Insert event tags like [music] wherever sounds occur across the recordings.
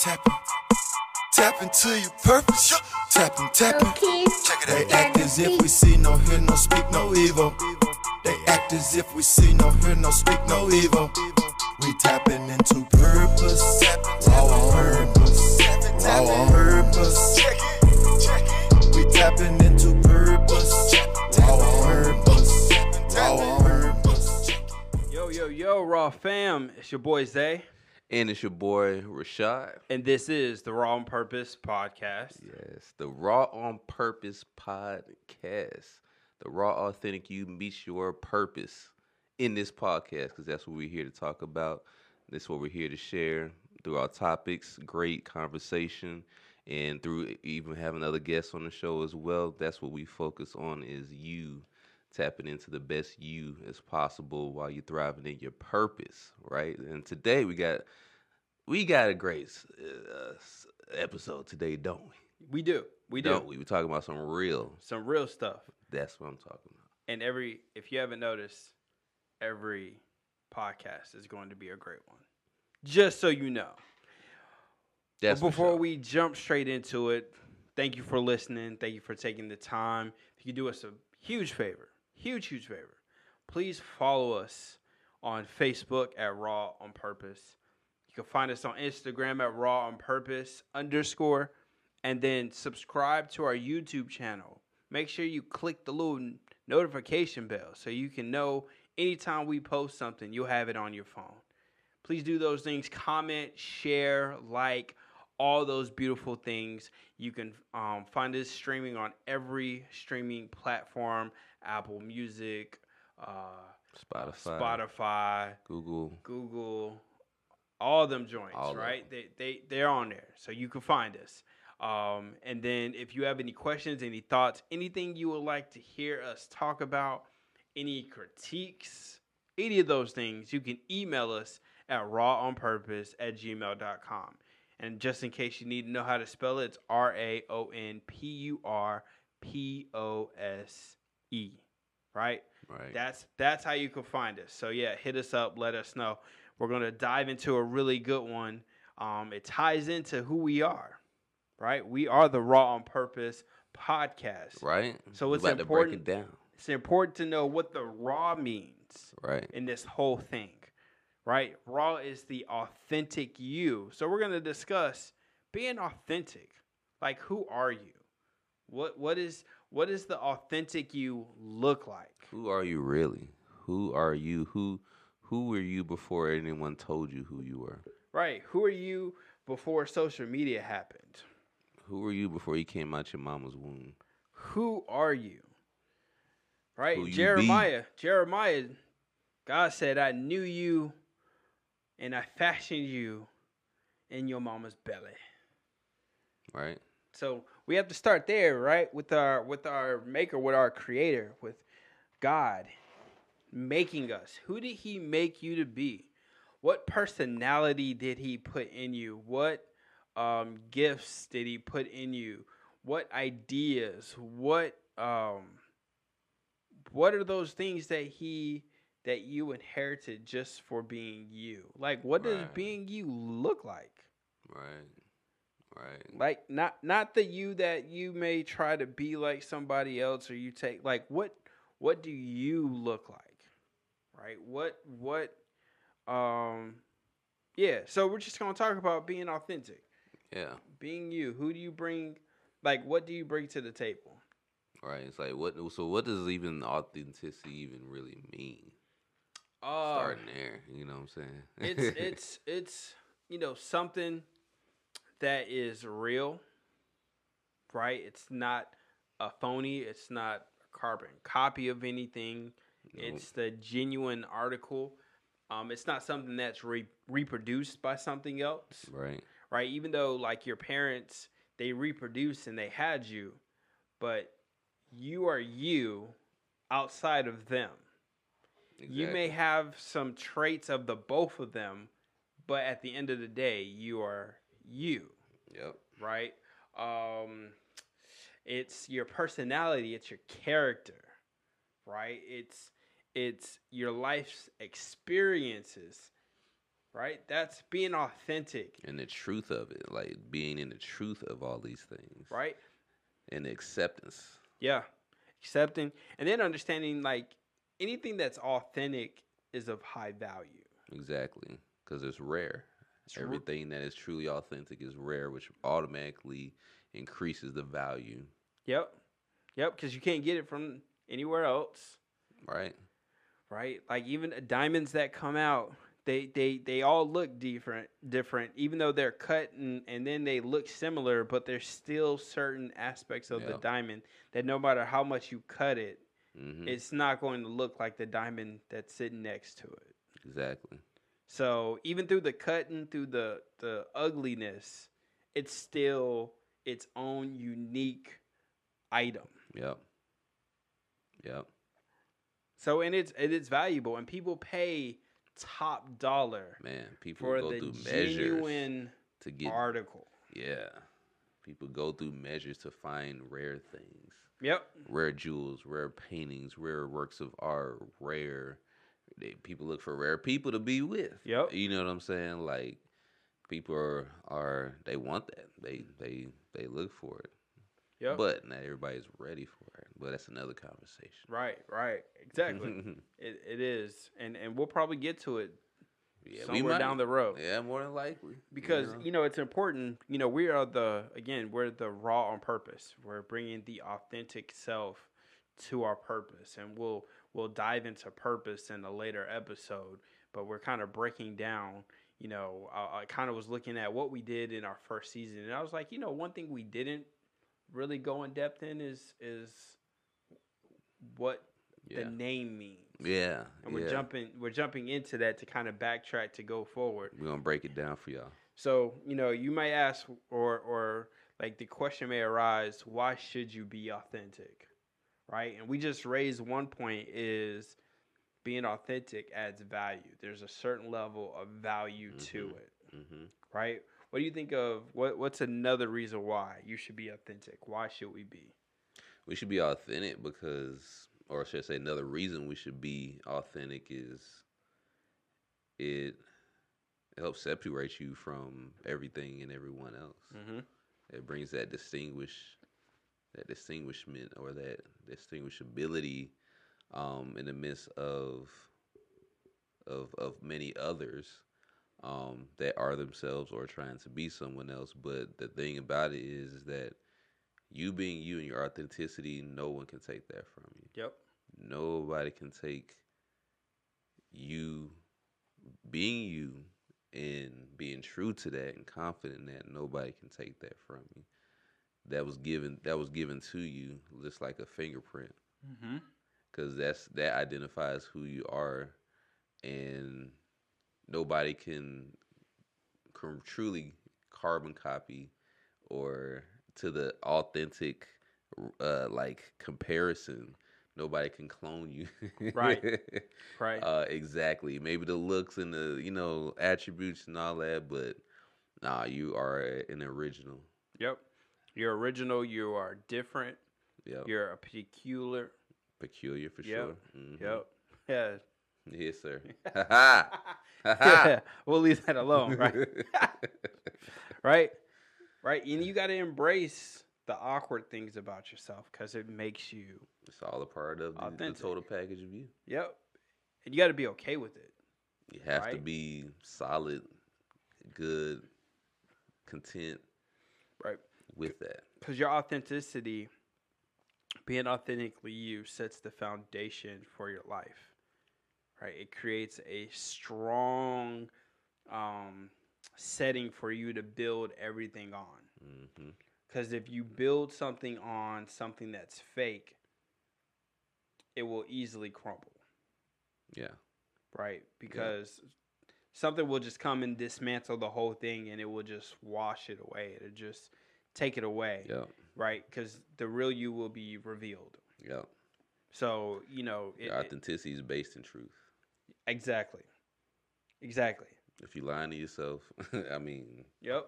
tapping. Tap into your purpose. Tapping, tapping. Okay. Check it They act as if we see no, hear no, speak no evil. They act as if we see no, hear no, speak no evil. We tapping into purpose. Raw on purpose. Raw on purpose. We tapping into purpose. Raw on purpose. Raw on purpose. Yo, yo, yo, Raw fam. It's your boy Zay, And it's your boy Rashad. and this is the Raw on Purpose podcast. Yes, the Raw on Purpose podcast. The raw, authentic you meets your purpose in this podcast because that's what we're here to talk about. That's what we're here to share through our topics, great conversation, and through even having other guests on the show as well. That's what we focus on is you tapping into the best you as possible while you're thriving in your purpose, right? And today we got we got a great uh, episode today, don't we? We do. We do. Don't we? We're talking about some real. Some real stuff. That's what I'm talking about. And every, if you haven't noticed, every podcast is going to be a great one. Just so you know. That's but before sure. we jump straight into it, thank you for listening. Thank you for taking the time. If you do us a huge favor, huge, huge favor, please follow us on Facebook at Raw on Purpose. You can find us on Instagram at Raw on Purpose underscore, and then subscribe to our YouTube channel. Make sure you click the little notification bell so you can know anytime we post something, you'll have it on your phone. Please do those things. Comment share like all those beautiful things. You can um, find us streaming on every streaming platform apple music uh, Spotify, spotify Google. google all them joints All right? They, they they're on there so you can find us. Um, and then if you have any questions any thoughts anything you would like to hear us talk about any critiques any of those things you can email us at rawonpurpose at gmail.com and just in case you need to know how to spell it it's r-a-o-n-p-u-r-p-o-s-e right Right. that's that's how you can find us. So yeah, hit us up, let us know. We're gonna dive into a really good one. Um, it ties into who we are, right? We are the Raw on Purpose podcast. right. So it's important- to break it down. It's important to know what the raw means Right. in this whole thing, right? Raw is the authentic you. So we're gonna discuss being authentic. Like, who are you? What what is what does the authentic you look like? Who are you really? Who are you? Who who were you before anyone told you who you were? Right. Who are you before social media happened? Who were you before you came out your mama's womb? Who are you? Right? You be. Jeremiah. Jeremiah, God said, I knew you and I fashioned you in your mama's belly. Right. So we have to start there, right? With our with our maker, with our creator, with God making us. Who did he make you to be? What personality did he put in you? What um, gifts did he put in you? What ideas? What um, what are those things that he that you inherited just for being you? Like what does being you look like? Right. Right. like not not the you that you may try to be like somebody else or you take like what what do you look like right what what um yeah so we're just gonna talk about being authentic Yeah. being you who do you bring like what do you bring to the table Right. It's like what? So what does even authenticity even really mean? uh Starting there, you know what I'm saying? it's [laughs] it's it's you know something that is real right? It's not a phony it's not a carbon copy of anything. It's the genuine article. Um, it's not something that's re- reproduced by something else. Right. right? Even though like your parents they reproduced and they had you but you are you outside of them. You may have some traits of the both of them, but at the end of the day, you are you, Yep. right? Um, it's your personality, it's your character, right? It's it's your life's experiences right? That's being authentic, And the truth of it, like being in the truth of all these things, right? And acceptance. Yeah. Accepting and then understanding like anything that's authentic is of high value. Exactly, because it's rare. Everything that is truly authentic is rare, which automatically increases the value, Yep. Yep, because you can't get it from anywhere else. right? right? Like even diamonds that come out, they they they all look different, different, even though they're cut and, and then they look similar, but there's still certain aspects of the diamond that no matter how much you cut it, hmm it's not going to look like the diamond that's sitting next to it. Exactly. So even through the cutting, through the the ugliness, it's still its own unique item. Yep. Yep. So and it's it is valuable, and people pay top dollar Man, people for go the through measures to get. article. Yeah. People go through measures to find rare things, Yep. rare jewels, rare paintings, rare works of art, rare. They, people look for rare people to be with. Yep. You know what I'm saying? Like people are are they want that. They they they look for it. Yep. But not everybody's ready for it. But that's another conversation. right. Right. Exactly. [laughs] it, it is, and and we'll probably get to it yeah, we somewhere might. down the road Yeah, more than likely. because you know? you know it's important. You know, we are the again we're the raw on purpose. We're bringing the authentic self to our purpose, and we'll we'll dive into purpose in a later episode. But we're kind of breaking down. You know, I, I kind of was looking at what we did in our first season, and I was like, you know, one thing we didn't really go in depth in is is what yeah. the name means. yeah, And we're yeah. jumping we're jumping into that to kind of backtrack to go forward. We're gonna break it down for y'all. So, you know, you might ask or or like the question may arise, why should you be authentic? Right? And we just raised one point is being authentic adds value. There's a certain level of value to Mhm. it, hmm right? What do you think of what what's another reason why you should be authentic? Why should we be? We should be authentic because, or should I say, another reason we should be authentic is it helps separate you from everything and everyone else. Mhm. It brings that distinguish, that distinguishment or that distinguishability um, in the midst of of of many others um, that are themselves or trying to be someone else. But the thing about it is, is that you being you and your authenticity, no one can take that from you. Yep. Nobody can take you being you and being true to that and confident in that nobody can take that from you. That was given that was given to you just like a fingerprint Mm-hmm. because that's that identifies who you are and nobody can, can truly carbon copy or to the authentic uh like comparison nobody can clone you Right. [laughs] Right. uh exactly maybe the looks and the you know attributes and all that but nah you are an original Yep. You're original, you are different, yep you're a peculiar. peculiar for Yep. sure Mhm. Yep. Yeah. yes sir ha ha ha yeah. We'll leave that alone, right? [laughs] right? Right. And you got to embrace the awkward things about yourself because it makes you, It's all a part of the, the total package of you. yep. And you got to be okay with it. You have to be solid, good, content Right. With that. Because your authenticity, being authentically you, sets the foundation for your life. Right. It creates a strong um, setting for you to build everything on. Because if you build something on something that's fake, it will easily crumble, Yeah. right? Because something will just come and dismantle the whole thing and it will just wash it away. It'll just take it away, Yeah. right? Because the real you will be revealed. Yeah. So, you know, it, authenticity is based in truth. exactly. Exactly. If you lying to yourself, [laughs] I mean, Yep.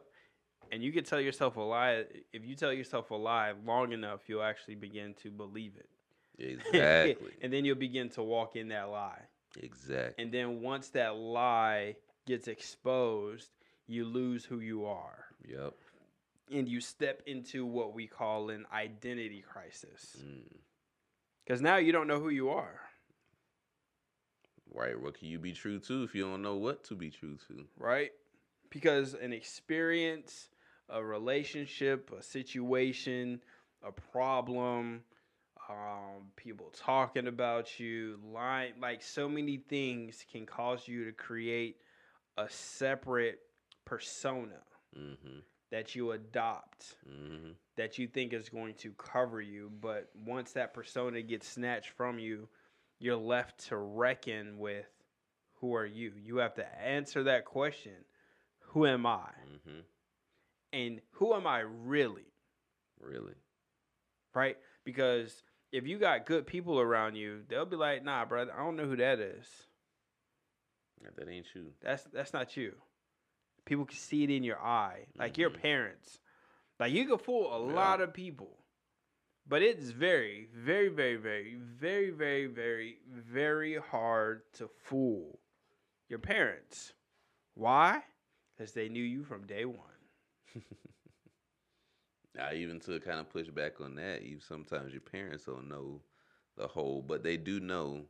And you can tell yourself a lie. If you tell yourself a lie long enough, you'll actually begin to believe it. exactly. [laughs] and then you'll begin to walk in that lie. exactly. And then once that lie gets exposed, you lose who you are. Yep. And you step into what we call an identity crisis. Mm. Because now you don't know who you are, Right. What can you be true to if you don't know what to be true to? right? Because an experience, a relationship, a situation, a problem, um, people talking about you, lying, like so many things can cause you to create a separate persona Mm-hmm. That you adopt Mm-hmm. that you think is going to cover you. But once that persona gets snatched from you, you're left to reckon with who are you? You have to answer that question Who am I? Mm-hmm. And who am I really? Really. Right? Because if you got good people around you, they'll be like, nah, bro, I don't know who that is. That ain't you. That's that's not you. People can see it in your eye. Like your Mhm. parents. Like you can fool a Yeah. lot of people. But it's very, very, very, very, very, very, very, very hard to fool your parents. Why? Because they knew you from day one. [laughs] I even to kind of push back on that, you sometimes your parents don't know the whole, but they do know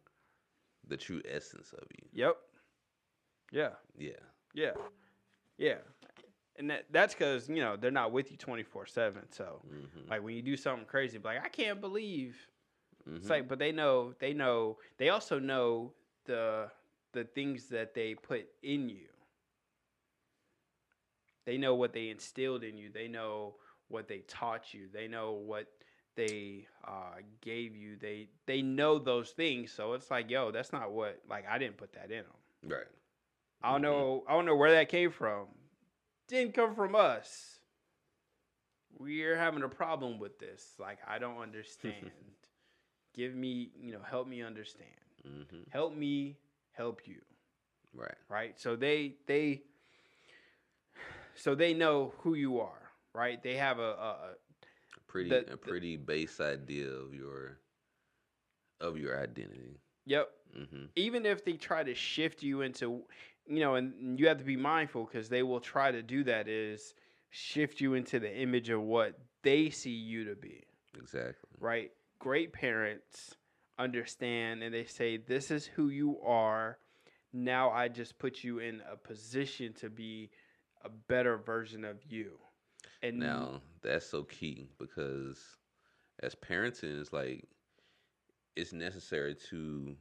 the true essence of you. Yep. Yeah. Yeah. Yeah. Yeah. And that, that's because, you know, they're not with you 24 7. So, Mm-hmm. like, when you do something crazy, like, I can't believe mm-hmm. It's like, but they know, they know, they also know the the things that they put in you. They know what they instilled in you. They know what they taught you. They know what they uh, gave you. They they know those things. So it's like, yo, that's not what. Like, I didn't put that in them. right. I don't Mhm. know. I don't know where that came from. Didn't come from us. We're having a problem with this. Like, I don't understand. [laughs] Give me, you know, help me understand. Mm-hmm. Help me help you. Right. Right? So they they so they know who you are, right? They have a, a, a pretty The- a the- pretty base idea of your of your identity. yep. Mm-hmm. Even if they try to shift you into you know, and you have to be mindful because they will try to do that is shift you into the image of what they see you to be. Exactly. right? Great parents understand and they say, This is who you are. Now I just put you in a position to be a better version of you. And Now that's so key because as parenting, it's like it's necessary to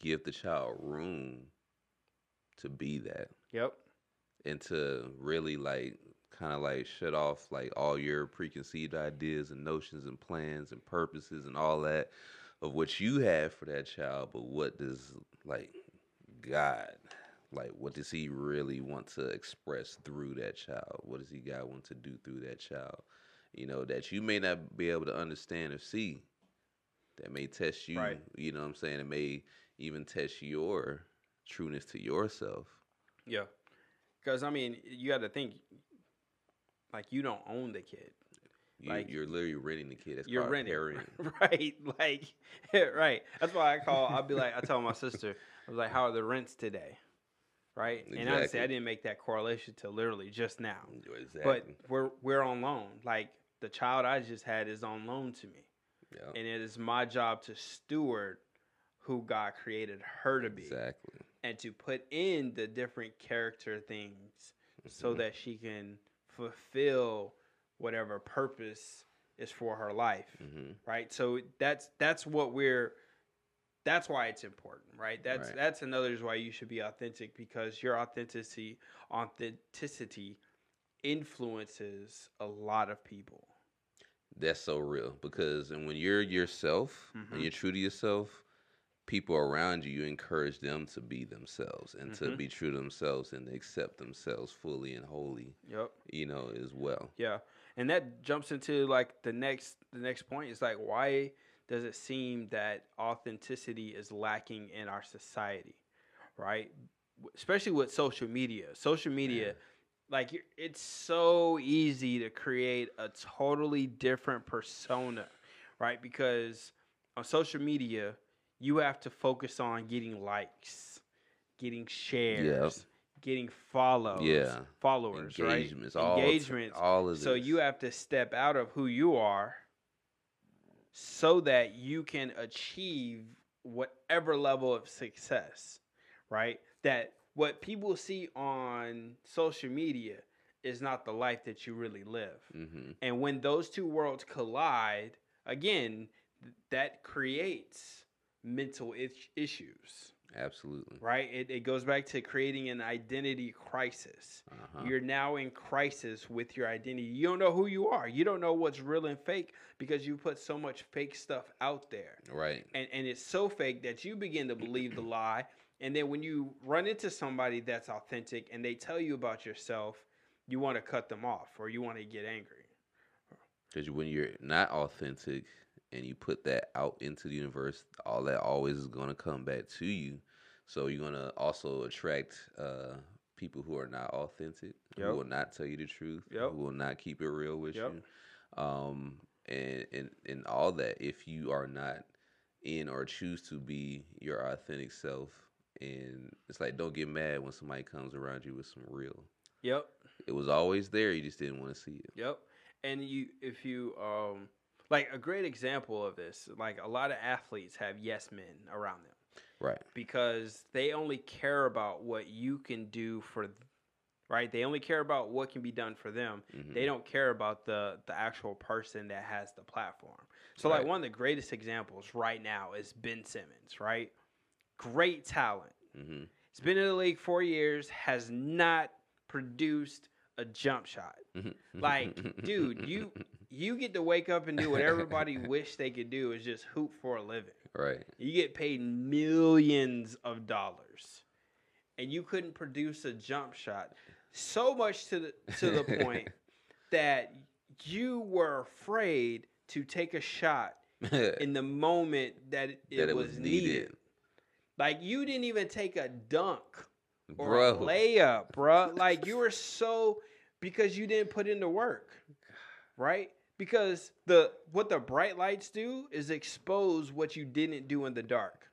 give the child room to be that. Yep, and to really like kind of like shut off like all your preconceived ideas and notions and plans and purposes and all that of what you have for that child but what does like god like what does he really want to express through that child? What does he god want to do through that child? You know that you may not be able to understand or see. That may test you Right. you know what i'm saying? It may even test your trueness to yourself yeah. Because I mean, you got to think like you don't own the kid. You, Like, you're literally renting the kid. That's You're renting, parenting. [laughs] right? Like, [laughs] right. That's why I call. I'll be like, I tell my sister, I was like, "How are the rents today?" Right? And honestly, I didn't make that correlation till literally just now. Exactly. But we're we're on loan. Like the child I just had is on loan to me, yeah, and it is my job to steward who God created her to be, exactly. And to put in the different character things so Mhm. that she can fulfill whatever purpose is for her life. Mhm. Right? So that's that's what we're that's why it's important, right? That's Right. that's another reason why you should be authentic because your authenticity authenticity influences a lot of people. That's so real because, and when you're yourself, Mhm. when you're true to yourself, people around you, you encourage them to be themselves and to Mhm. be true to themselves and accept themselves fully and wholly. Yep. You know, as well. Yeah. And that jumps into like the next the next point is like why does it seem that authenticity is lacking in our society? Right? Especially with social media. Social media Yeah. like it's so easy to create a totally different persona, right? Because on social media, you have to focus on getting likes, getting shares, getting follows, Yeah. followers, engagements, right? all Engagements. all of So you have to step out of who you are so that you can achieve whatever level of success, right? That what people see on social media is not the life that you really live. hmm And when those two worlds collide, again, that creates mental is- issues, Absolutely. right? It, it goes back to creating an identity crisis. Uh-huh. You're now in crisis with your identity. You don't know who you are. You don't know what's real and fake because you put so much fake stuff out there. Right. And, and it's so fake that you begin to believe the lie. And then when you run into somebody that's authentic and they tell you about yourself, you want to cut them off or you want to get angry. Because when you're not authentic and you put that out into the universe, all that always is going to come back to you. So you're going to also attract uh, people who are not authentic, Yep. who will not tell you the truth, Yep. who will not keep it real with Yep. you. Um, and, and, and all that, if you are not in or choose to be your authentic self, and it's like, don't get mad when somebody comes around you with some real. Yep. It was always there, you just didn't want to see it. Yep. And you, if you, um, like a great example of this, like a lot of athletes have yes men around them Right. because they only care about what you can do for, right? They only care about what can be done for them. Mhm. They don't care about the the actual person that has the platform. So, like one of the greatest examples right now is Ben Simmons, right? Great talent. hmm He's been in the league four years, has not produced a jump shot. Like, dude, you [laughs] you get to wake up and do what everybody [laughs] wish they could do is just hoop for a living. right. You get paid millions of dollars, and you couldn't produce a jump shot. So much to the to the [laughs] point that you were afraid to take a shot [laughs] in the moment that it, that it was, needed. Like you didn't even take a dunk or bro. a layup, bruh. Like you were so because you didn't put in the work, right? Because the what the bright lights do is expose what you didn't do in the dark.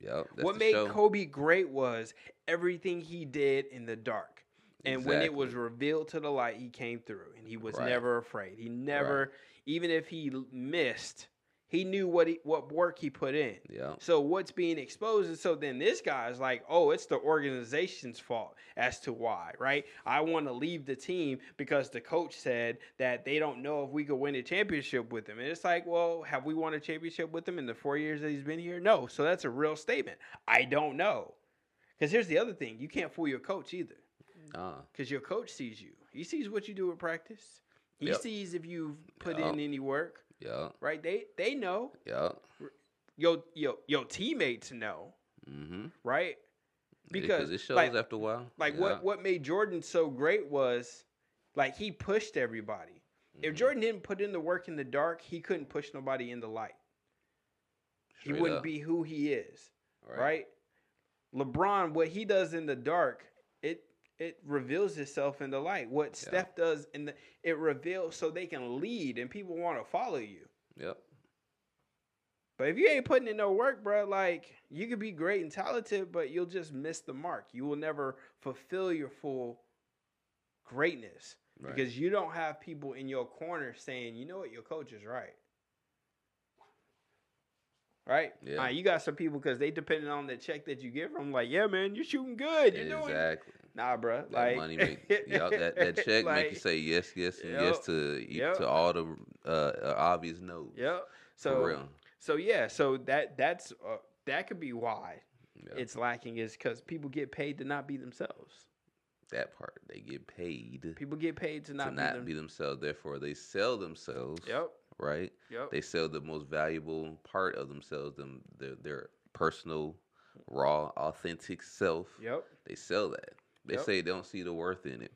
Yep. that's what made show. Kobe great was everything he did in the dark. And when it was revealed to the light, he came through and he was Right. never afraid. He never, even if he missed, he knew what he, what work he put in. Yep. So what's being exposed is so then this guy is like, oh, it's the organization's fault as to why, right? I want to leave the team because the coach said that they don't know if we could win a championship with him. And it's like, well, have we won a championship with him in the four years that he's been here? No. So that's a real statement. I don't know. Because here's the other thing: you can't fool your coach either, because your coach sees you. He sees what you do in practice. He Yep. sees if you've put in any work, Yep. right? They they know. Yep. Your your your teammates know Mm-hmm. right? Because it shows like, after a while. like Yeah. what what made Jordan so great was like he pushed everybody. If Mhm. Jordan didn't put in the work in the dark, he couldn't push nobody in the light. he wouldn't up. be who he is, right. LeBron, what he does in the dark, it reveals itself in the light. What Yeah. Steph does in the it reveals so they can lead and people want to follow you. Yep. But if you ain't putting in no work, bro, like you could be great and talented, but you'll just miss the mark. You will never fulfill your full greatness Right. because you don't have people in your corner saying, "You know what, your coach is right." Right? Yeah. Uh, you got some people because they depending on the check that you give them. Like, yeah, man, you're shooting good. You're doing exactly. Nah, bro. That like money make [laughs] yep, that, that check make you say yes, yes, and Yep. yes to Yep. to all the uh, uh, obvious no's. Yep. For So real. so yeah, so that that's uh, that could be why Yeah. it's lacking is because people get paid to not be themselves. that part. They get paid People get paid to not, to not be, them. be themselves. Therefore, they sell themselves. Yep. Right. Yep. They sell the most valuable part of themselves, them their, their personal, raw, authentic self. yep. They sell that. They Yep. say they don't see the worth in it.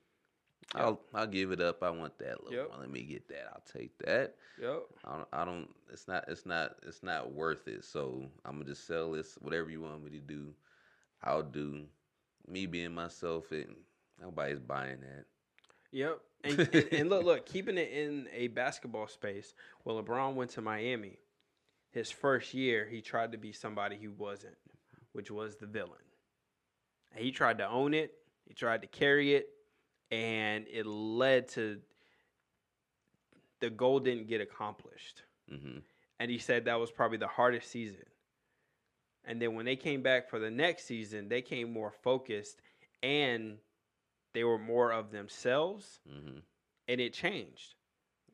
Yep. I'll I'll give it up. I want that little Yep. one. Let me get that. I'll take that. Yep. I don't, I don't. It's not. It's not. It's not worth it. So I'm gonna just sell this. Whatever you want me to do, I'll do. Me being myself, and nobody's buying that. Yep. [laughs] And, and, and look, look, keeping it in a basketball space. When LeBron went to Miami, his first year, he tried to be somebody he wasn't, which was the villain. And he tried to own it, He tried to carry it, and it led to the goal didn't get accomplished. hmm And he said that was probably the hardest season. And then when they came back for the next season, they came more focused and they were more of themselves, hmm and it changed.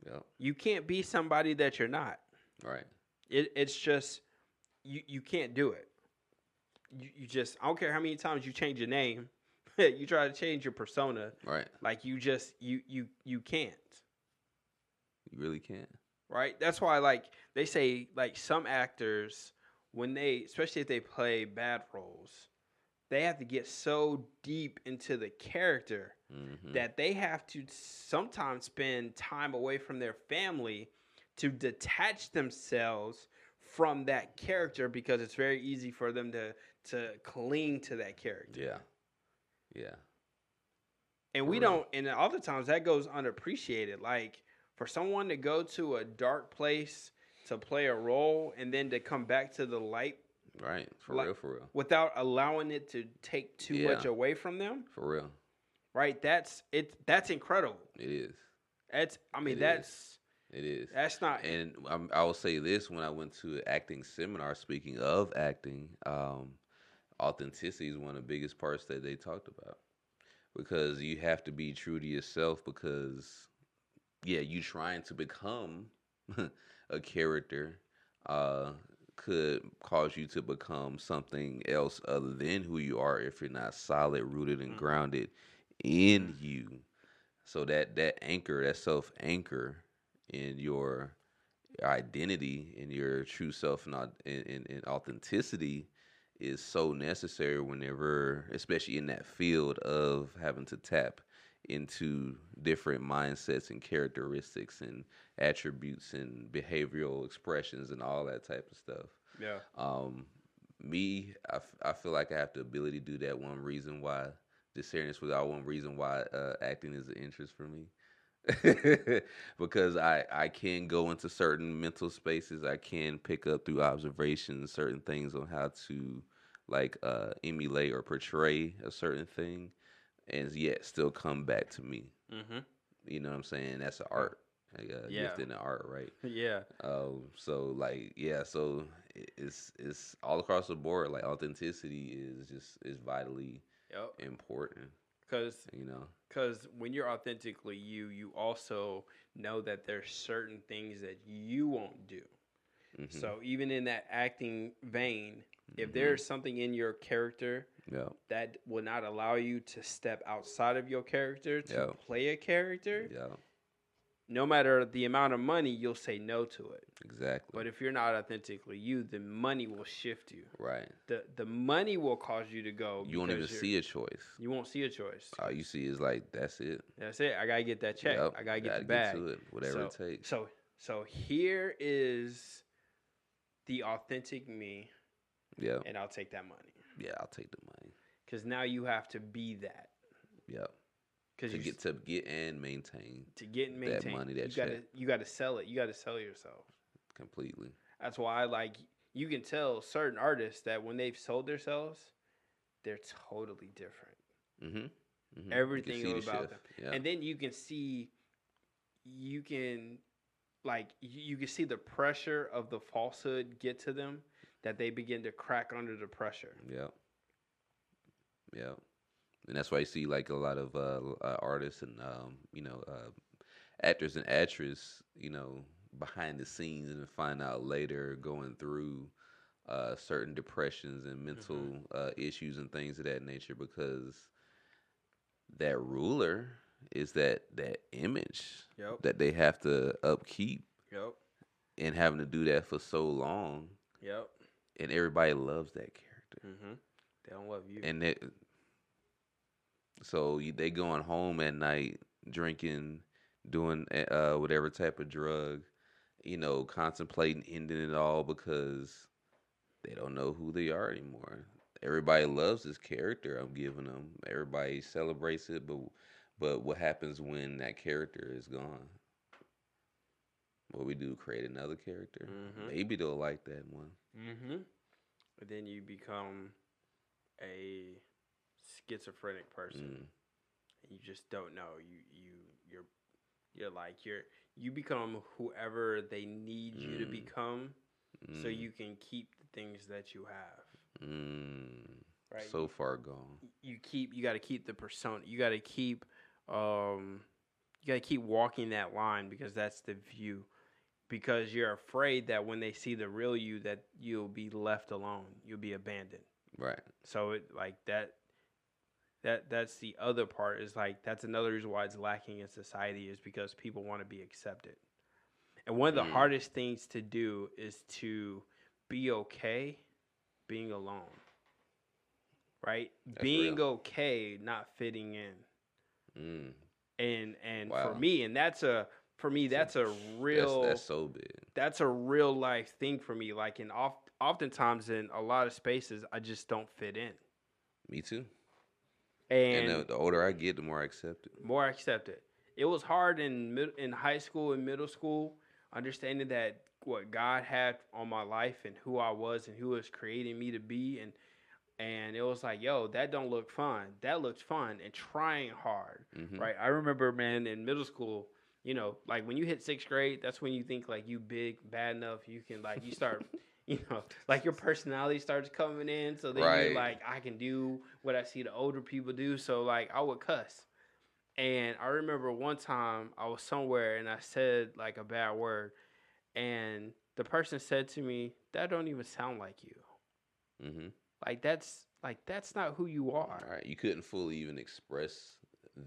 Yep. You can't be somebody that you're not. Right. It, it's just you you can't do it. You you just I don't care how many times you change your name, [laughs] you try to change your persona, Right. like you just you you you can't. You really can't. Right? That's why like they say like some actors when they especially if they play bad roles, they have to get so deep into the character hmm that they have to sometimes spend time away from their family to detach themselves from that character because it's very easy for them to to cling to that character. Yeah. Yeah. And we don't and other times that goes unappreciated. Like for someone to go to a dark place to play a role and then to come back to the light Right. For Like- real. For real. without allowing it to take too Yeah. much away from them, For real. right? That's it that's incredible. It is. That's I mean It is. that's It is. that's not And um, I will say this: when I went to an acting seminar, speaking of acting, um, authenticity is one of the biggest parts that they talked about because you have to be true to yourself. Because yeah, you trying to become [laughs] a character uh, could cause you to become something else other than who you are if you're not solid, rooted, and Mm. grounded in you. So that that anchor, that self anchor in your identity in your true self and, and, and, and authenticity is so necessary whenever, especially in that field of having to tap into different mindsets and characteristics and attributes and behavioral expressions and all that type of stuff. yeah. Um, me, I, f- I feel like I have the ability to do that. One reason why, just sharing this without one reason why uh, acting is an interest for me. [laughs] because I, I can go into certain mental spaces. I can pick up through observation certain things on how to like uh, emulate or portray a certain thing, and yet still come back to me. Mm-hmm. You know what I'm saying? That's an art, like, uh, Yeah. gift in the art, right? [laughs] Yeah. Um, so like yeah, so it's it's all across the board. Like authenticity is just is vitally Yep. important. Because You know. because when you're authentically you, you also know that there's certain things that you won't do. Mhm. So even in that acting vein, if Mhm. there's something in your character yeah, that will not allow you to step outside of your character to Yeah. play a character, yeah, no matter the amount of money, you'll say no to it. exactly. But if you're not authentically you, then money will shift you. right, The the money will cause you to go. you won't even see a choice. You won't see a choice. All you see is like that's it. That's it. I gotta get that check. Yep, I gotta get gotta the bag. to it, whatever so, it takes. So so here is the authentic me, Yeah, and I'll take that money yeah, I'll take the money. because now you have to be that. Yeah, Because to you get to get and maintain to get and maintain that money, that you gotta you gotta sell it. You gotta sell yourself. completely. That's why like you can tell certain artists that when they've sold themselves, they're totally different. Mm-hmm. Everything about them. Yeah, and then you can see you can like you, you can see the pressure of the falsehood get to them that they begin to crack under the pressure Yeah. Yeah. And that's why you see like a lot of uh, uh, artists and um, you know uh, actors and actresses, you know, behind the scenes and find out later going through uh, certain depressions and mental uh, issues and things of that nature because that ruler is that that image Yep. that they have to upkeep yep and having to do that for so long yep and everybody loves that character. Mm-hmm. they don't love you. And it, so they going home at night drinking doing uh whatever type of drug you know contemplating ending it all because they don't know who they are anymore. Everybody loves this character i'm giving them everybody celebrates it but but what happens when that character is gone? What we do create another character? Mhm. maybe they'll like that one. Mm-hmm. but then you become a schizophrenic person. Mm. You just don't know. You you you're you're like you're you become whoever they need you to Mm. become, so Mm. you can keep the things that you have. Mm. Right. So far gone. you keep you got to keep the persona. You got to keep um you got to keep walking that line because that's the view. Because you're afraid that when they see the real you that you'll be left alone. You'll be abandoned. Right. So it like that that that's the other part is like that's another reason why it's lacking in society is because people want to be accepted. And one of the Mm. hardest things to do is to be okay being alone. Right? That's being real. okay not fitting in. Mm. And and Wow. for me and that's a for me that's a real That's, that's so big. that's a real life thing for me like in oft, oftentimes in a lot of spaces I just don't fit in. Me too. And, And, the, the older I get, the more I accept it. more I accepted. It It was hard in mid, in high school and middle school, understanding that what God had on my life and who I was and who was creating me to be, and and it was like, yo, that don't look fun. That looks fun and trying hard, Mhm. right? I remember, man, in middle school, you know, like when you hit sixth grade, that's when you think like you big, bad enough. You can like you start. [laughs] [laughs] You know, like your personality starts coming in, so then Right. you're like, I can do what I see the older people do. So like, I would cuss, and I remember one time I was somewhere and I said like a bad word, and the person said to me, "That don't even sound like you. Mm-hmm. Like that's like that's not who you are." right. You couldn't fully even express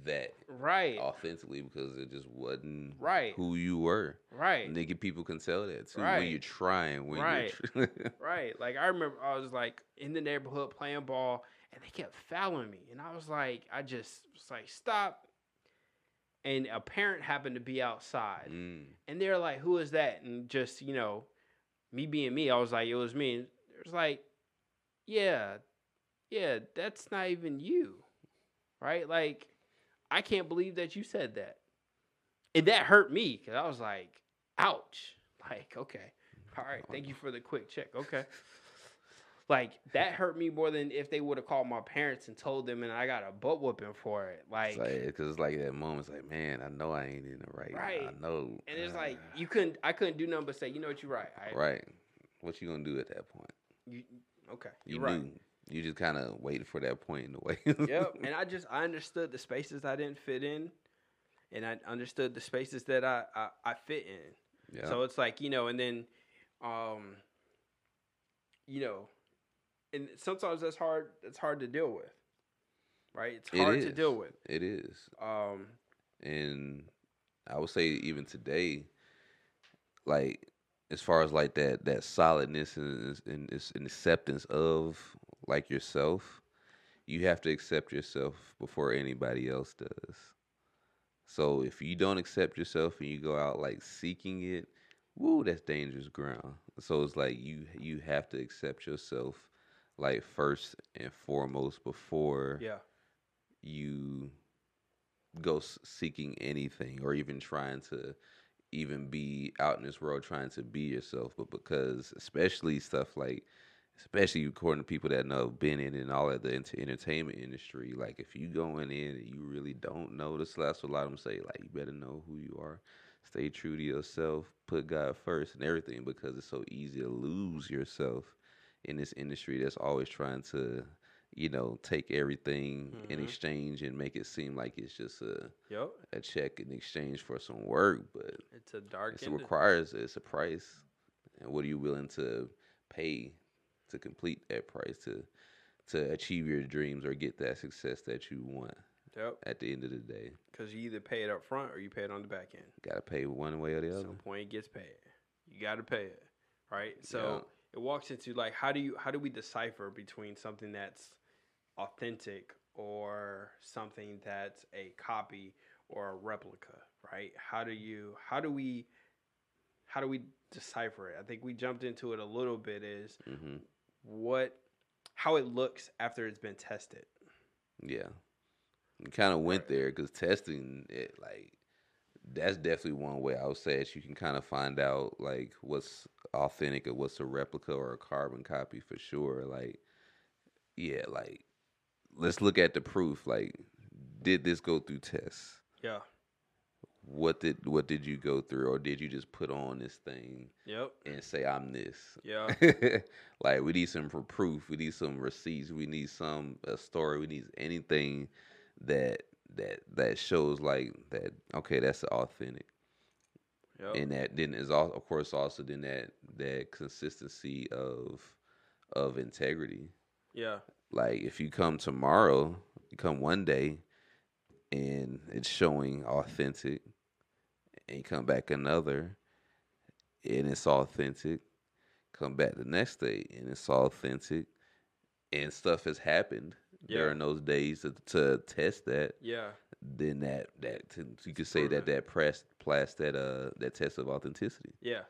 that Right. authentically because it just wasn't Right. who you were. Right. Nigga, people can tell that too Right. when you're trying. When Right. you're tr- [laughs] Right. Like I remember I was like in the neighborhood playing ball and they kept fouling me. And I was like, I just was like, stop. And a parent happened to be outside. mm. And they're like, Who is that? And just, you know, me being me, I was like, it was me. And it was like, Yeah, yeah, that's not even you. Right? Like, I can't believe that you said that. And that hurt me because I was like, ouch. [laughs] Like, okay. All right. Thank you for the quick check. Okay. Like, that hurt me more than if they would have called my parents and told them and I got a butt whooping for it. Like, It's like, it's like that moment. It's like, man, I know I ain't in the right. Right. I know. and it's like, uh, you couldn't, I couldn't do nothing but say, you know what, you're right. I, right. What you gonna do at that point? You, okay. You You're right. knew. You just kind of waited for that point in the way. yep. [laughs] And I just I understood the spaces I didn't fit in, and I understood the spaces that I I, I fit in. yeah. So it's like you know, and then, um, you know, and sometimes that's hard. That's hard to deal with, right? It's It hard to deal with. it is. Um, and I would say even today, like as far as like that that solidness and and, and acceptance of like yourself, you have to accept yourself before anybody else does. So if you don't accept yourself and you go out like seeking it, woo, that's dangerous ground. So it's like you you have to accept yourself like first and foremost before yeah, you go seeking anything or even trying to even be out in this world trying to be yourself but because especially stuff like especially according to people that know been in and all of the ent- entertainment industry like if you going in and you really don't know this that's what a lot of them say like you better know who you are stay true to yourself put god first and everything because it's so easy to lose yourself in this industry that's always trying to you know, take everything in Mhm. exchange and make it seem like it's just a, yep. a check in exchange for some work, but It's a dark. it requires it's a price, and what are you willing to pay to complete that price to to achieve your dreams or get that success that you want? Yep. At the end of the day, Because you either pay it up front or you pay it on the back end. gotta pay one way or the other. At some point it gets paid. You got to pay it, right? So Yeah. it walks into like how do you how do we decipher between something that's authentic or something that's a copy or a replica, right? How do you how do we how do we decipher it? I think we jumped into it a little bit is hmm what how it looks after it's been tested. Yeah, you kind of went Right. there because testing it like that's definitely one way I would say that you can kind of find out like what's authentic or what's a replica or a carbon copy for sure. Like, yeah, like let's look at the proof. Like, did this go through tests? Yeah. What did what did you go through, or did you just put on this thing Yep. and say I'm this? Yeah. [laughs] like we need some for proof. We need some receipts. We need some a story. We need anything that that that shows like that. Okay, that's authentic. Yep. and that then is all of course also then that that consistency of of integrity yeah. like if you come tomorrow you come one day and it's showing authentic and come back another and it's authentic come back the next day and it's authentic and stuff has happened Yeah. during those days to, to test that Yeah. then that that to, you could say that that press pass that uh that test of authenticity Yeah.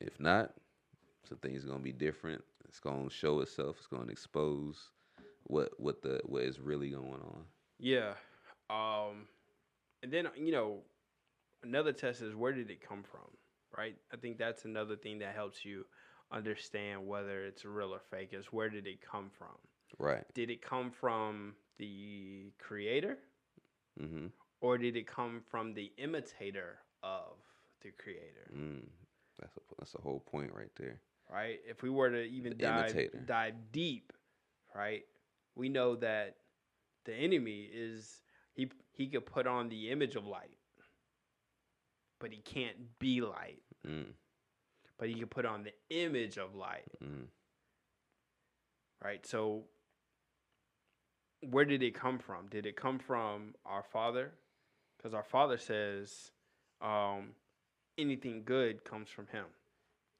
if not, some things gonna be different. It's gonna show itself. It's gonna expose what what the what is really going on. Yeah. Um, and then you know, another test is where did it come from, right? I think that's another thing that helps you understand whether it's real or fake. Is where did it come from? Right. Did it come from the creator, Mm-hmm. or did it come from the imitator of the creator? Mm. That's a that's a whole point right there. right? If we were to even The dive imitator. dive deep, right? We know that the enemy is he he could put on the image of light, but he can't be light. Mm. But he can put on the image of light, Mm. right? So where did it come from? Did it come from our father? Because our father says um, anything good comes from him.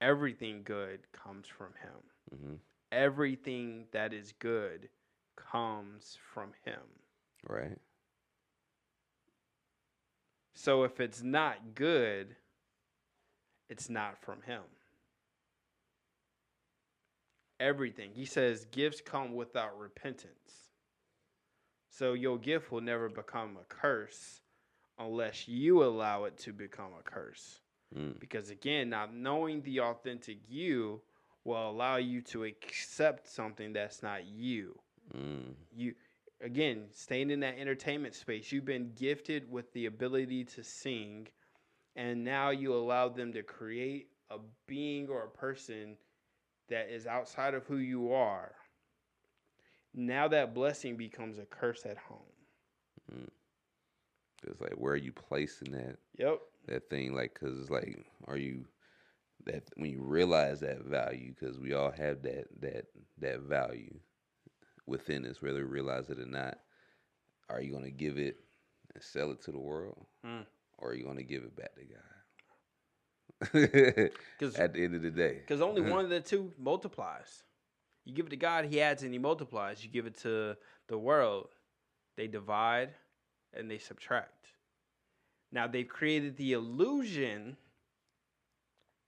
Everything good comes from him. Mm-hmm. everything that is good comes from him. Right. So if it's not good, it's not from him. Everything. He says gifts come without repentance. So your gift will never become a curse unless you allow it to become a curse. Mm. Because again, not knowing the authentic you will allow you to accept something that's not you. Mm. you again staying in that entertainment space you've been gifted with the ability to sing and now you allow them to create a being or a person that is outside of who you are now that blessing becomes a curse at home mm. It's like where are you placing that yep that thing? Like, cause it's like, are you that when you realize that value? Because we all have that that that value within us, whether we realize it or not. Are you gonna give it and sell it to the world, Mm. or are you gonna give it back to God? [laughs] Cause, At the end of the day, because only [laughs] one of the two multiplies you give it to god he adds and he multiplies you give it to the world they divide and they subtract now they've created the illusion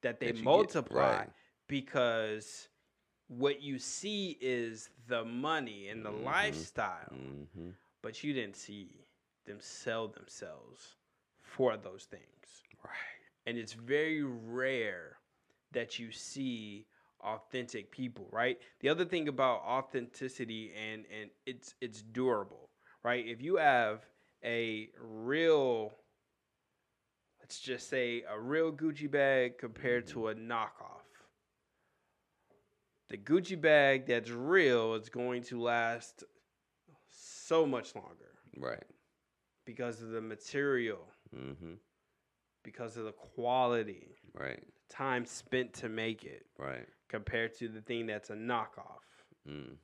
that they That you get- multiply right. because what you see is the money and the Mhm. lifestyle. Hmm but you didn't see them sell themselves for those things. Right? and it's very rare that you see authentic people right? The other thing about authenticity and and it's it's durable right? If you have a real let's just say a real gucci bag compared to a knockoff the gucci bag that's real is going to last so much longer Right. because of the material hmm because of the quality Right. time spent to make it Right. compared to the thing that's a knockoff Mm.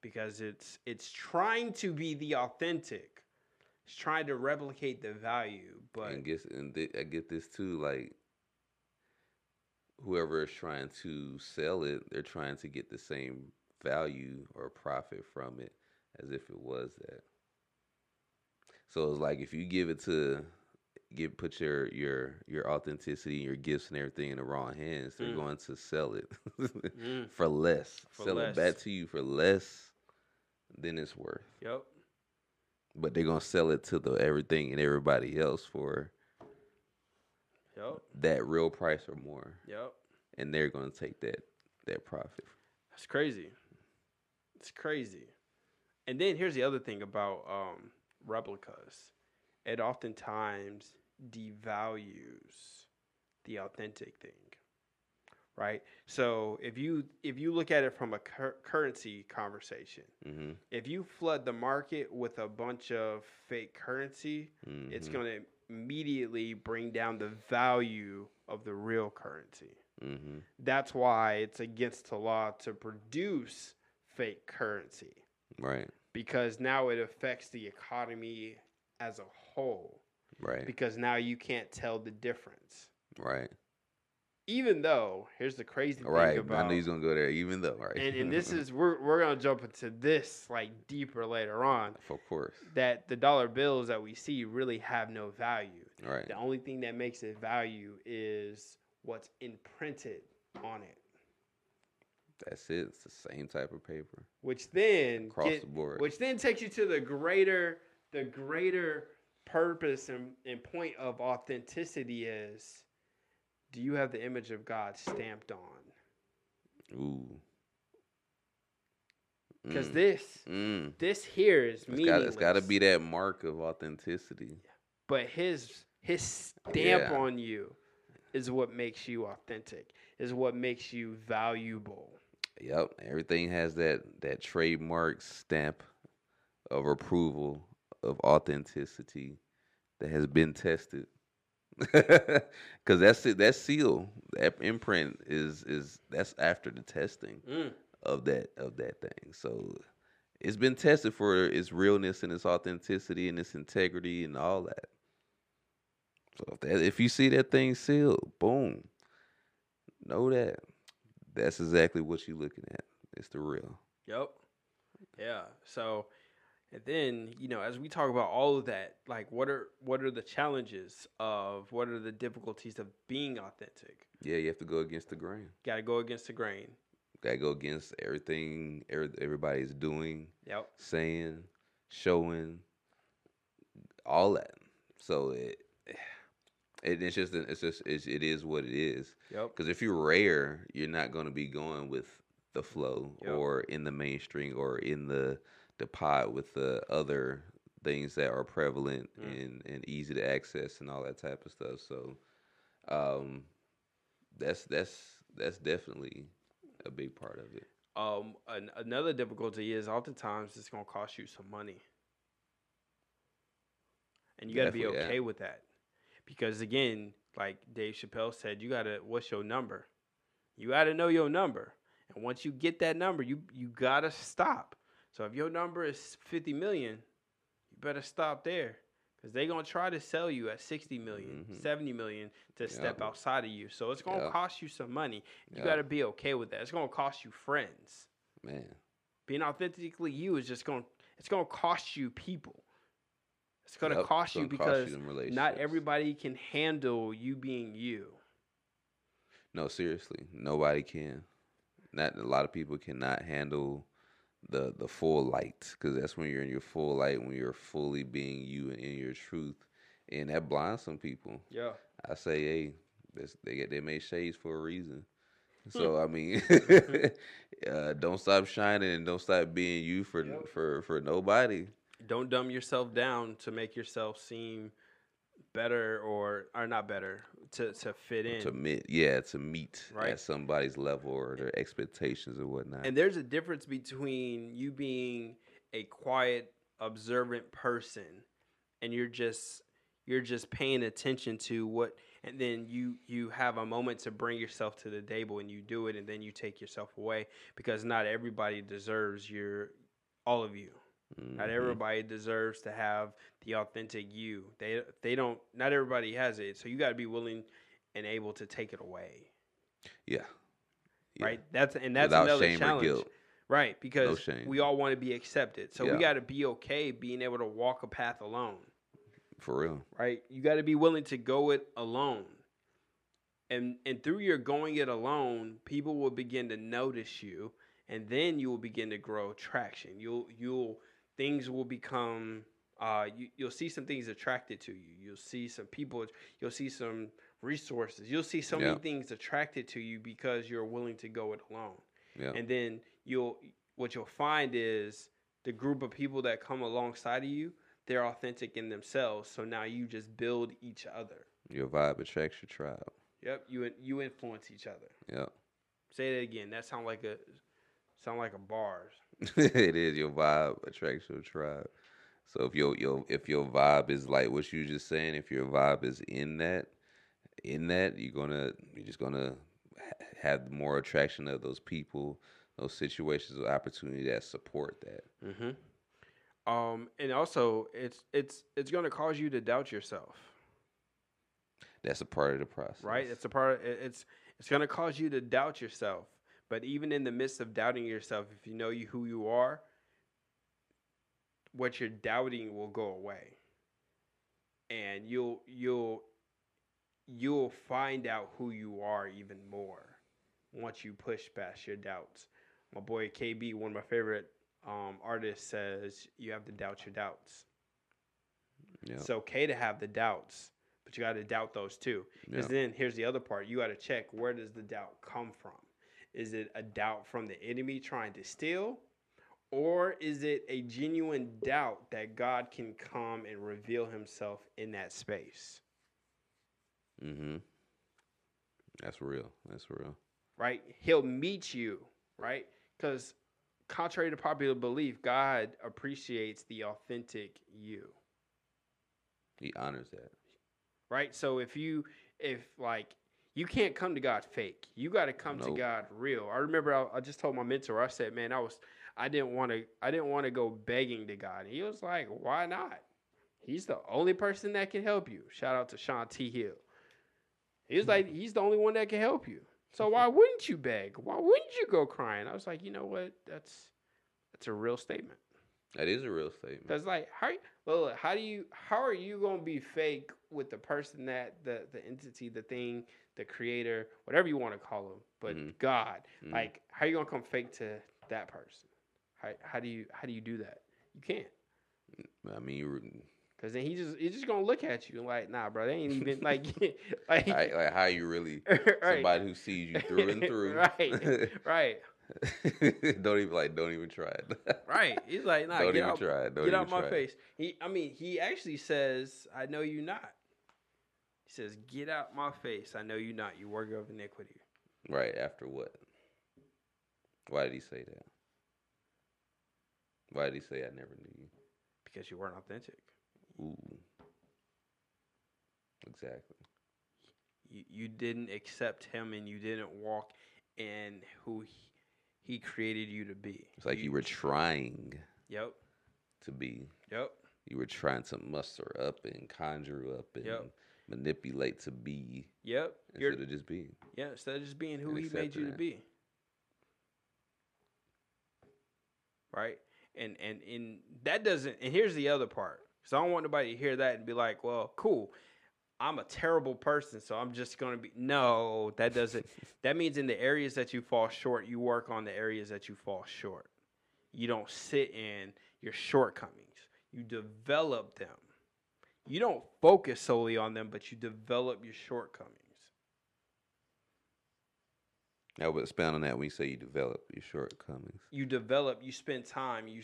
because it's it's trying to be the authentic it's trying to replicate the value but and guess and th- I get this too. Like whoever is trying to sell it, they're trying to get the same value or profit from it as if it was that. So it's like if you give it to give put your your your authenticity, your gifts and everything in the wrong hands, they're Mm. going to sell it Mm. [laughs] for less. For sell less. it back to you for less than it's worth. yep But they're gonna sell it to the everything and everybody else for yep that real price or more, yep and they're going to take that that profit. that's crazy it's crazy And then here's the other thing about um, replicas. It oftentimes devalues the authentic thing. Right? So if you if you look at it from a cur- currency conversation, Mm-hmm. if you flood the market with a bunch of fake currency, it's Mhm. going to immediately bring down the value of the real currency. Mm-hmm. That's why it's against the law to produce fake currency Right. because now it affects the economy as a whole Right. because now you can't tell the difference. Right. Even though, here's the crazy thing Right. about I knew he's gonna go there, even though. Right. and, and this [laughs] is we're we're gonna jump into this like deeper later on of course. that the dollar bills that we see really have no value. Right. The only thing that makes it value is what's imprinted on it, That's it. It's the same type of paper which then across get- the board. which then takes you to the greater the greater purpose and, and point of authenticity is do you have the image of God stamped on? Ooh. Because Mm. this Mm. this here is got, it's got to be that mark of authenticity. but his his stamp Yeah. on you is what makes you authentic is what makes you valuable Yep, everything has that that trademark stamp of approval of authenticity that has been tested. [laughs] Because that's it. That seal, that imprint is is that's after the testing Mm. of that of that thing. So it's been tested for its realness and its authenticity and its integrity and all that. So if that if you see that thing sealed, boom, know that that's exactly what you're looking at. It's the real. yep yeah so and then you know as we talk about all of that like what are what are the challenges of what are the difficulties of being authentic Yeah, you have to go against the grain. got to go against the grain Got to go against everything every- everybody's doing, yep saying, showing, all that. So it, [sighs] it it's just it's just it's, it is what it is. yep Because if you're rare, you're not going to be going with the flow Yep. or in the mainstream or in the the pot with the other things that are prevalent Mm. and, and easy to access and all that type of stuff. So um that's that's that's definitely a big part of it. um an, another difficulty is oftentimes it's going to cost you some money and you got to be Definitely, yeah. okay with that because again like dave chappelle said you got to what's your number you got to know your number and once you get that number you you got to stop so if your number is 50 million you better stop there because they're going to try to sell you at 60 million, Mhm. 70 million to step outside of you so it's going to Yep. cost you some money you Yep. got to be okay with that it's going to cost you friends Man. being authentically you is just going to it's going to cost you people it's going to Yep, cost you cost because not everybody can handle you being you No, seriously, nobody can. Not a lot of people cannot handle the the full light because that's when you're in your full light when you're fully being you and in your truth, and that blinds some people. yeah I say, hey, they get they made shades for a reason. Hmm. So I mean, [laughs] [laughs] uh, don't stop shining and don't stop being you for Yep. for for nobody. don't dumb yourself down to make yourself seem better or are not better to to fit in To meet, yeah, to meet Right. at somebody's level or their expectations or whatnot. And there's a difference between you being a quiet, observant person and you're just you're just paying attention to what and then you you have a moment to bring yourself to the table and you do it and then you take yourself away because not everybody deserves your all of you. Not Mhm. everybody deserves to have the authentic you. They they don't not everybody has it. So you got to be willing and able to take it away. Yeah. Yeah. Right? That's and that's Without another shame or challenge. guilt. Right, because shame. we all want to be accepted. So we got to be okay being able to walk a path alone, For real. right? You got to be willing to go it alone. And and through your going it alone, people will begin to notice you and then you will begin to grow traction. You'll you'll things will become uh you, you'll see some things attracted to you. You'll see some people you'll see some resources. You'll see so Yeah. many things attracted to you because you're willing to go it alone Yeah. and then you'll what you'll find is the group of people that come alongside of you, they're authentic in themselves. So now you just build each other. Your vibe attracts your tribe. Yep, you you influence each other. Yep. Say that again. That sound like a sound like a bars. [laughs] it is your vibe attracts your tribe. So if your your if your vibe is like what you just saying, if your vibe is in that, in that you're gonna you're just gonna have more attraction of those people, those situations of opportunity that support that. Mm-hmm. Um, and also it's it's it's going to cause you to doubt yourself, That's a part of the process, right? It's a part. it- It's it's going to cause you to doubt yourself. But even in the midst of doubting yourself, if you know you who you are, what you're doubting will go away, and you'll you'll you'll find out who you are even more once you push past your doubts. My boy KB, one of my favorite um, artists, says you have to doubt your doubts. Yeah. It's okay to have the doubts, but you got to doubt those too. Because Yeah. then here's the other part: you got to check where does the doubt come from? Is it a doubt from the enemy trying to steal, or is it a genuine doubt that God can come and reveal Himself in that space? Mm-hmm. That's real. That's real. Right? He'll meet you, right? Because contrary to popular belief, God appreciates the authentic you. He honors that. right? So if you if like you can't come to God fake, you got to come to God real. I remember I, I just told my mentor, I said, man, I was I didn't want to I didn't want to go begging to God. And he was like, why not? He's the only person that can help you. Shout out to Sean T. Hill. He was like, he's the only one that can help you. So why [laughs] wouldn't you beg? Why wouldn't you go crying? I was like, you know what? That's that's a real statement. That is a real statement. That's like how well how do you how are you gonna be fake with the person that the the entity, the thing, the creator, whatever you want to call him, but Mhm. God, Mhm. like how are you gonna come fake to that person? How how do you how do you do that? You can't. I mean, you, Cause then he just he's just gonna look at you and like, nah, bro, they ain't even like [laughs] like like, like how you really [laughs] right, somebody who sees you through and through. [laughs] right, right, don't even like. Don't even try it. right. He's like, nah, don't get even out, try it. Don't get out my it. face. He, I mean, he actually says, "I know you not." He says, "Get out my face. I know you not. You worker of iniquity." Right after what? Why did he say that? Why did he say I never knew you? Because you weren't authentic. Ooh. Exactly. You, you didn't accept him, and you didn't walk in who he, he created you to be. It's like you were trying Yep. to be. Yep. You were trying to muster up and conjure up and Yep. Manipulate to be Yep. You're, instead of just being. yeah. Instead of just being who he made you to be. Right. And and and that doesn't. And here's the other part. Because I don't want nobody to hear that and be like, "Well, cool." I'm a terrible person, so I'm just going to be. No, that doesn't. [laughs] that means in the areas that you fall short, you work on the areas that you fall short. You don't sit in your shortcomings, you develop them. You don't focus solely on them, but you develop your shortcomings. Now, but expound on that when you say you develop your shortcomings. You develop, you spend time, you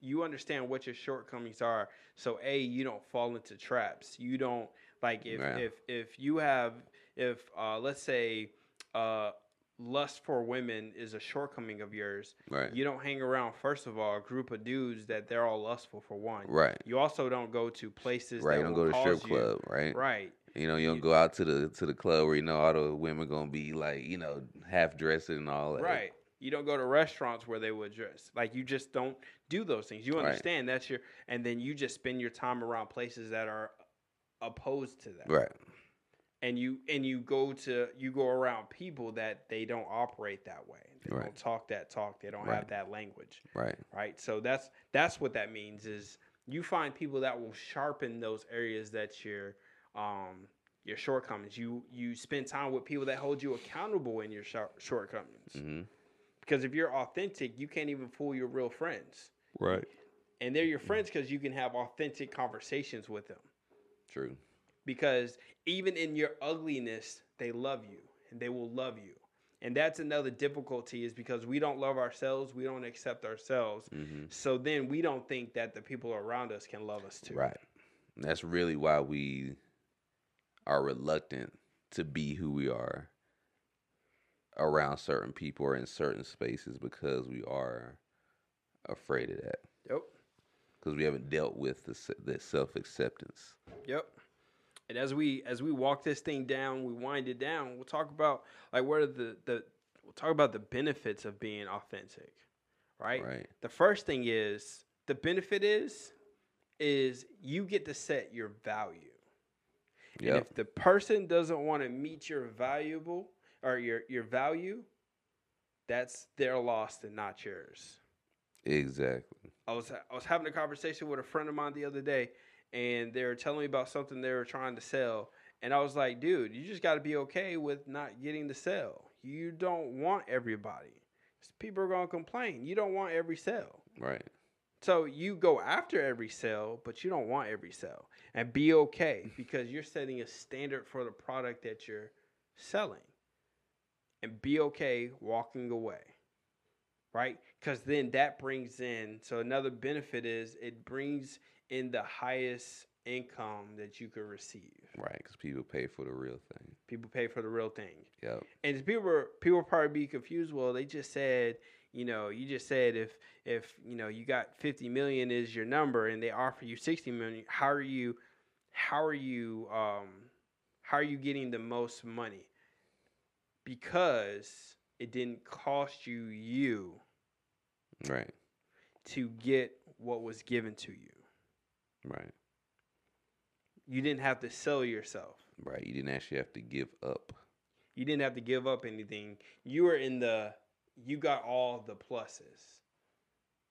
you understand what your shortcomings are. So a, you don't fall into traps. You don't like if Yeah. if if you have if uh, let's say uh, lust for women is a shortcoming of yours. Right. You don't hang around first of all a group of dudes that they're all lustful for one. right. You also don't go to places Right. You don't go to strip you- club, right? Right. You know, you don't go out to the to the club where you know all the women gonna be like, you know, half dressed and all that. Right. You don't go to restaurants where they would dress. Like you just don't do those things. You Right. understand that's your and then you just spend your time around places that are opposed to that. Right. And you and you go to you go around people that they don't operate that way. They Right. don't talk that talk. They don't Right. have that language. Right. Right? So that's that's what that means is you find people that will sharpen those areas that you're um your shortcomings. You you spend time with people that hold you accountable in your shor- shortcomings hmm because if you're authentic, you can't even fool your real friends. Right. And they're your friends because you can have authentic conversations with them. True. Because even in your ugliness, they love you and they will love you. And that's another difficulty is because we don't love ourselves, we don't accept ourselves. hmm So then we don't think that the people around us can love us too. Right. That's really why we are reluctant to be who we are around certain people or in certain spaces because we are afraid of that. Yep. Because we haven't dealt with the, the self acceptance. Yep. And as we as we walk this thing down, we wind it down. We'll talk about like what are the the we'll talk about the benefits of being authentic, right? Right. The first thing is the benefit is is you get to set your value. And if the person doesn't want to meet your valuable or your your value, that's their loss and not yours. Exactly. I was I was having a conversation with a friend of mine the other day, and they were telling me about something they were trying to sell, and I was like, dude, you just got to be okay with not getting the sale. You don't want everybody. People are gonna complain. You don't want every sale. Right. So you go after every sale, but you don't want every sale. And be okay [laughs] because you're setting a standard for the product that you're selling. And be okay walking away. Right? Because then that brings in so another benefit is it brings in the highest income that you could receive. Right. Because people pay for the real thing. People pay for the real thing. Yep. And people were, people probably be confused. Well, they just said, you know, you just said if if you know you got 50 million is your number and they offer you 60 million, how are you how are you um how are you getting the most money? Because it didn't cost you you Right. to get what was given to you. Right. You didn't have to sell yourself. Right. You didn't actually have to give up. You didn't have to give up anything. You were in the you got all the pluses.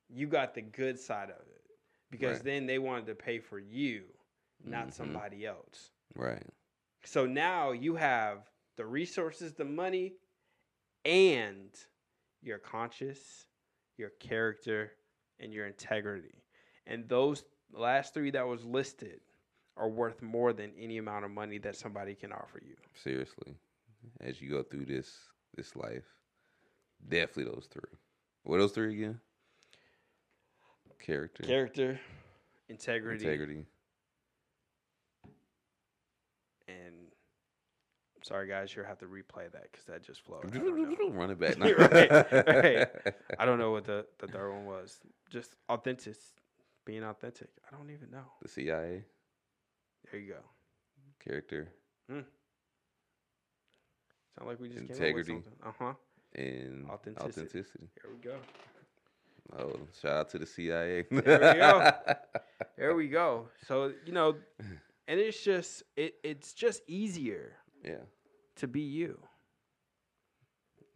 You got the good side of it. Because Right. then they wanted to pay for you, not Mhm. somebody else. Right. So now you have the resources, the money, and your conscience, your character, and your integrity. And those last three that was listed are worth more than any amount of money that somebody can offer you. Seriously. As you go through this this life. Definitely those three. What are those three again? Character. Character, integrity, integrity. and sorry guys, you'll have to replay that because that just flowed. I don't know. Run it back. [laughs] Right, right. [laughs] I don't know what the, the third one was. Just authentic, being authentic. I don't even know. The CIA. There you go. Character. Sound like we just Integrity. came up with something. Uh huh. And Authenticity. authenticity. Here we go. Oh, shout out to the CIA. There we go. [laughs] There we go. So you know, and it's just it it's just easier yeah. to be you.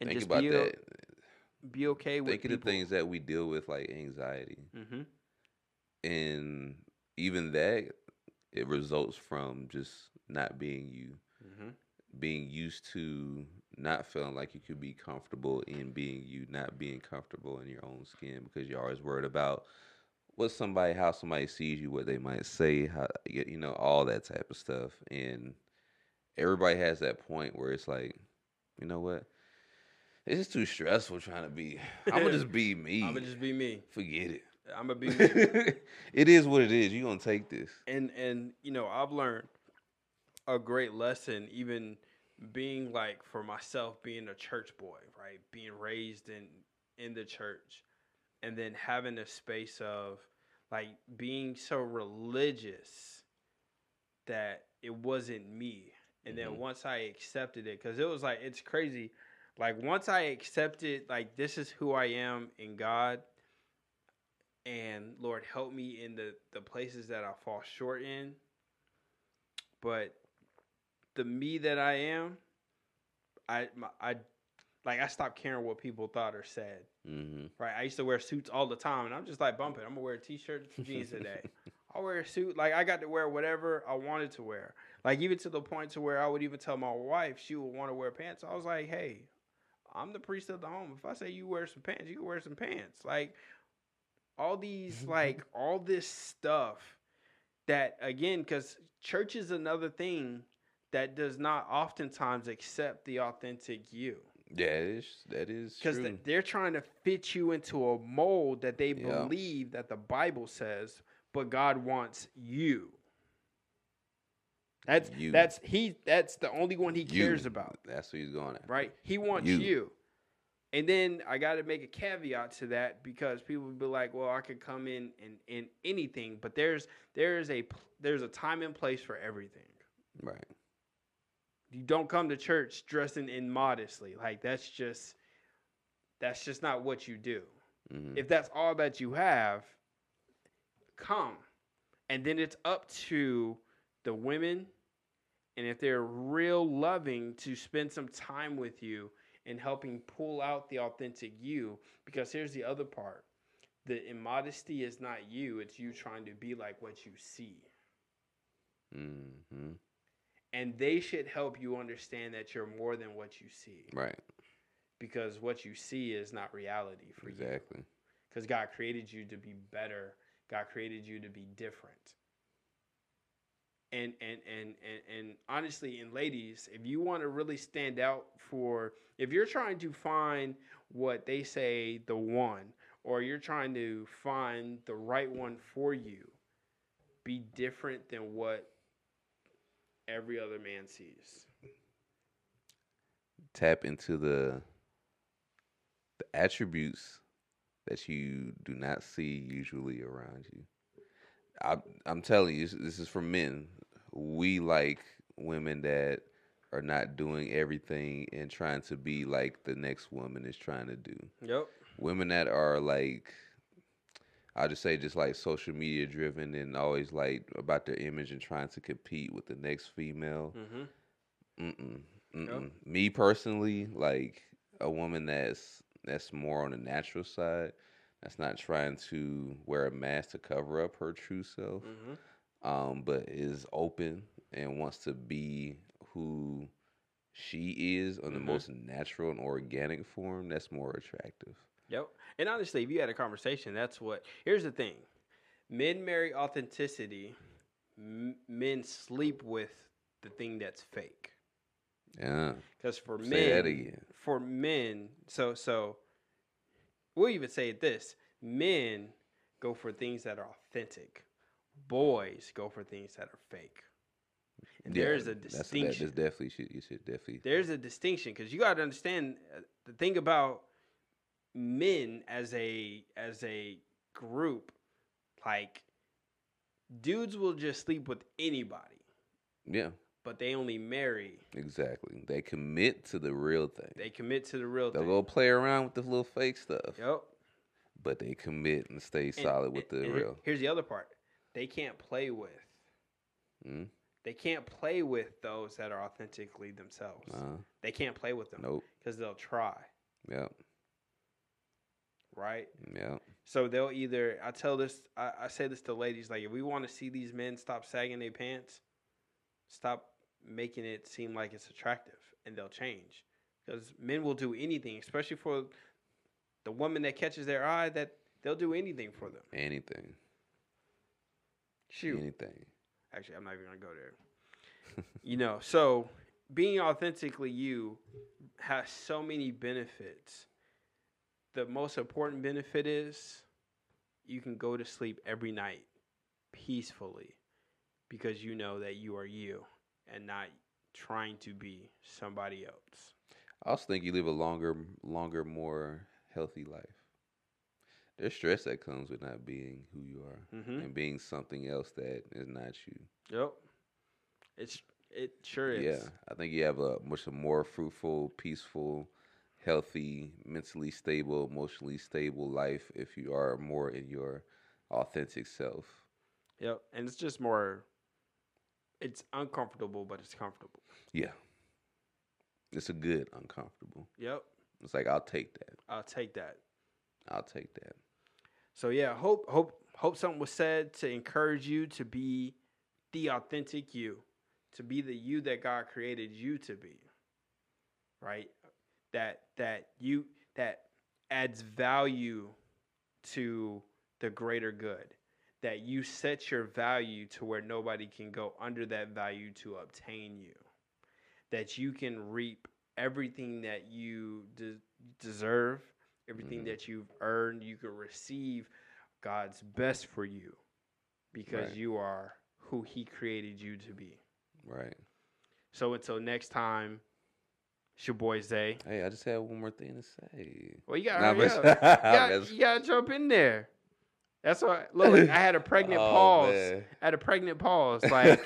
And Think just about be, that. be okay with Think of the people. things that we deal with, like anxiety, Mm-hmm. And even that it results from just not being you, Mm-hmm. being used to not feeling like you could be comfortable in being you, not being comfortable in your own skin because you're always worried about what somebody, how somebody sees you, what they might say, how you know, all that type of stuff, and everybody has that point where it's like, you know what? It's just too stressful trying to be. [laughs] I'm gonna just be me. I'm gonna just be me. forget it. I'm gonna be [laughs] it is what it is. You're gonna take this. and and you know I've learned a great lesson even being like for myself being a church boy right being raised in in the church and then having a space of like being so religious that it wasn't me and then Mhm. once I accepted it cuz it was like it's crazy like once I accepted like this is who I am in God and Lord help me in the the places that I fall short in. But the me that I am, I my, I like I stopped caring what people thought or said. Mm-hmm. Right? I used to wear suits all the time, and I'm just like bumping. I'm gonna wear a t-shirt, and [laughs] jeans today. I'll wear a suit. Like I got to wear whatever I wanted to wear. Like even to the point to where I would even tell my wife she would want to wear pants. I was like, hey, I'm the priest of the home. If I say you wear some pants, you can wear some pants. Like all these, [laughs] like all this stuff that again, because church is another thing that does not oftentimes accept the authentic you. Yeah, it is, that is because they're trying to fit you into a mold that they Yeah. believe that the Bible says, but God wants you. That's You. that's he that's the only one he You. cares about, That's what he's going at. right? He wants You. you. And then I got to make a caveat to that because people will be like, "Well, I could come in in, in anything," but there's there's a there's a time and place for everything. Right. You don't come to church dressing in modestly. Like that's just that's just not what you do. hmm If that's all that you have, come. And then it's up to the women and if they're real loving to spend some time with you and helping pull out the authentic you because here's the other part. The immodesty is not you, it's you trying to be like what you see. hmm And they should help you understand that you're more than what you see. Right. because what you see is not reality for you. Exactly. Because God created you to be better. God created you to be different. And and and and, and honestly, and ladies, if you want to really stand out for, if you're trying to find what they say the one, or you're trying to find the right one for you, be different than what every other man sees. Tap into the the attributes that you do not see usually around you. I, I'm telling you, this, is for men. We like women that are not doing everything and trying to be like the next woman is trying to do. Yep. women that are like I'll just say just like social media driven and always like about their image and trying to compete with the next female. Mm-hmm. Mm-mm, mm-mm. Me personally, like a woman that's that's more on the natural side, that's not trying to wear a mask to cover up her true self, Mm-hmm. um, but is open and wants to be who she is on the Mhm. most natural and organic form. That's more attractive. Yep. And honestly, if you had a conversation, that's what. Here's the thing: men marry authenticity. M- men sleep with the thing that's fake. Yeah. Because for Say men, that again. for men, so so, we'll even say this: men go for things that are authentic. Boys go for things that are fake. And Yeah, there's a that's- that- distinction. That's definitely should you should definitely. there's a distinction because you got to understand uh, the thing about men as a as a group like dudes will just sleep with anybody yeah, but they only marry exactly. They commit to the real thing. they commit to the real thing. They'll go play around with the little fake stuff, yep but they commit and stay And- solid with and- the and real. here's the other part they can't play with Mm, they can't play with those that are authentically themselves uh, they can't play with them nope. because they'll try Yep. right Yep. So they'll either I tell this I, I say this to ladies like if we want to see these men stop sagging their pants, stop making it seem like it's attractive, and they'll change because men will do anything, especially for the woman that catches their eye. That they'll do anything for them. Anything. Shoot, Anything. actually, I'm not even gonna go there. [laughs] you know, so being authentically you has so many benefits. The most important benefit is you can go to sleep every night peacefully because you know that you are you and not trying to be somebody else. I also think you live a longer, longer, more healthy life. There's stress that comes with not being who you are Mm-hmm. and being something else that is not you. Yep. It's it sure is. Yeah, I think you have a much more fruitful, peaceful, healthy, mentally stable, emotionally stable life if you are more in your authentic self. Yep. And it's just more it's uncomfortable, but it's comfortable. Yeah. It's a good uncomfortable. Yep. It's like I'll take that. I'll take that. I'll take that. So yeah, hope hope hope something was said to encourage you to be the authentic you, to be the you that God created you to be. Right? That that you that adds value to the greater good. That you set your value to where nobody can go under that value to obtain you. That you can reap everything that you de- deserve, everything Mhm. that you've earned, you can receive God's best for you because Right. you are who He created you to be. Right. So until next time, it's your boy Zay. Hey, I just had one more thing to say. Well, you gotta Nah, hurry up. [laughs] You gotta, you gotta jump in there. That's why. [laughs] Look, I had a pregnant Oh, pause. man. I had a pregnant pause. [laughs] Like,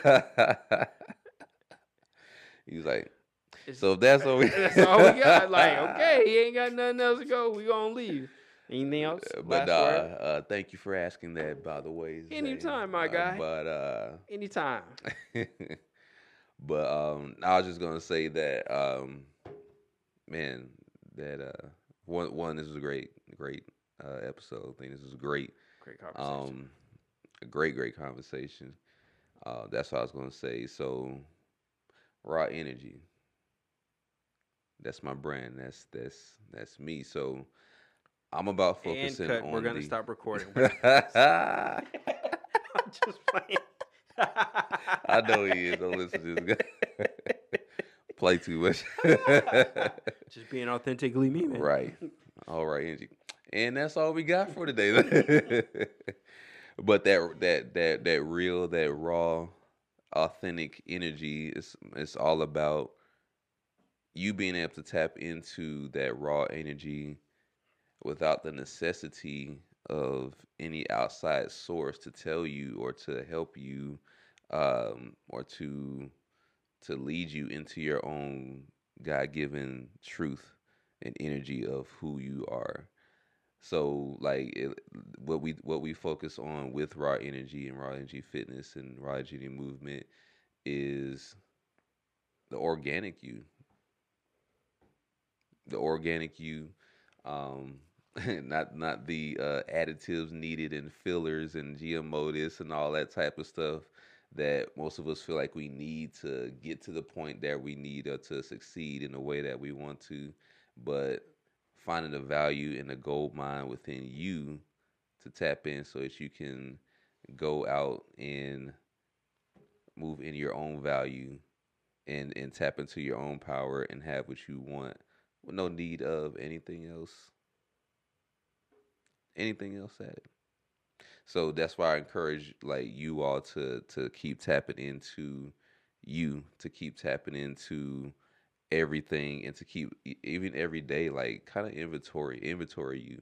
he was like, so if that's what we. [laughs] that's all we got. Like, okay, he ain't got nothing else to go. We gonna leave. Anything else? But uh, uh, thank you for asking that. By the way. Anytime, my Uh, guy. But uh, Anytime. but um, I was just gonna say that um, man, that uh, one one this was a great great uh, episode. I think this is great. Great conversation. Um, a great great conversation. Uh, that's what I was gonna say. So, raw energy. That's my brand. That's that's that's me. So, I'm about and focusing cut. on. We're gonna the- stop recording. [laughs] I [laughs] I'm just playing. I know he is. Don't listen to this guy. [laughs] Play too much. Just being authentically me, man. Right. All right, Angie. And that's all we got for today. [laughs] but that that that that real, that raw, authentic energy is it's all about you being able to tap into that raw energy without the necessity of any outside source to tell you or to help you um, or to to lead you into your own God-given truth and energy of who you are. So like it, what we what we focus on with raw energy and raw energy fitness and raw energy movement is the organic you. The organic you um [laughs] not not the uh, additives needed and fillers and GMO this and all that type of stuff that most of us feel like we need to get to the point that we need or to succeed in the way that we want to but finding the value in the gold mine within you to tap in so that you can go out and move in your own value and and tap into your own power and have what you want with no need of anything else. Anything else at it so that's why i encourage like you all to to keep tapping into you to keep tapping into everything and to keep even every day like kind of inventory inventory you.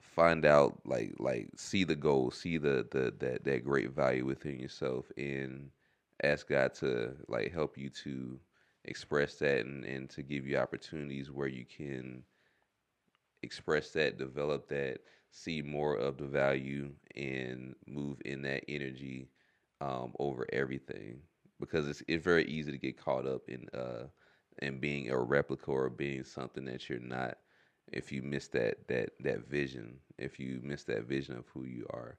Find out like like see the goal see the the that that great value within yourself and ask god to like help you to express that and and to give you opportunities where you can express that develop that see more of the value and move in that energy um, over everything. Because it's it's very easy to get caught up in uh in being a replica or being something that you're not if you miss that that that vision if you miss that vision of who you are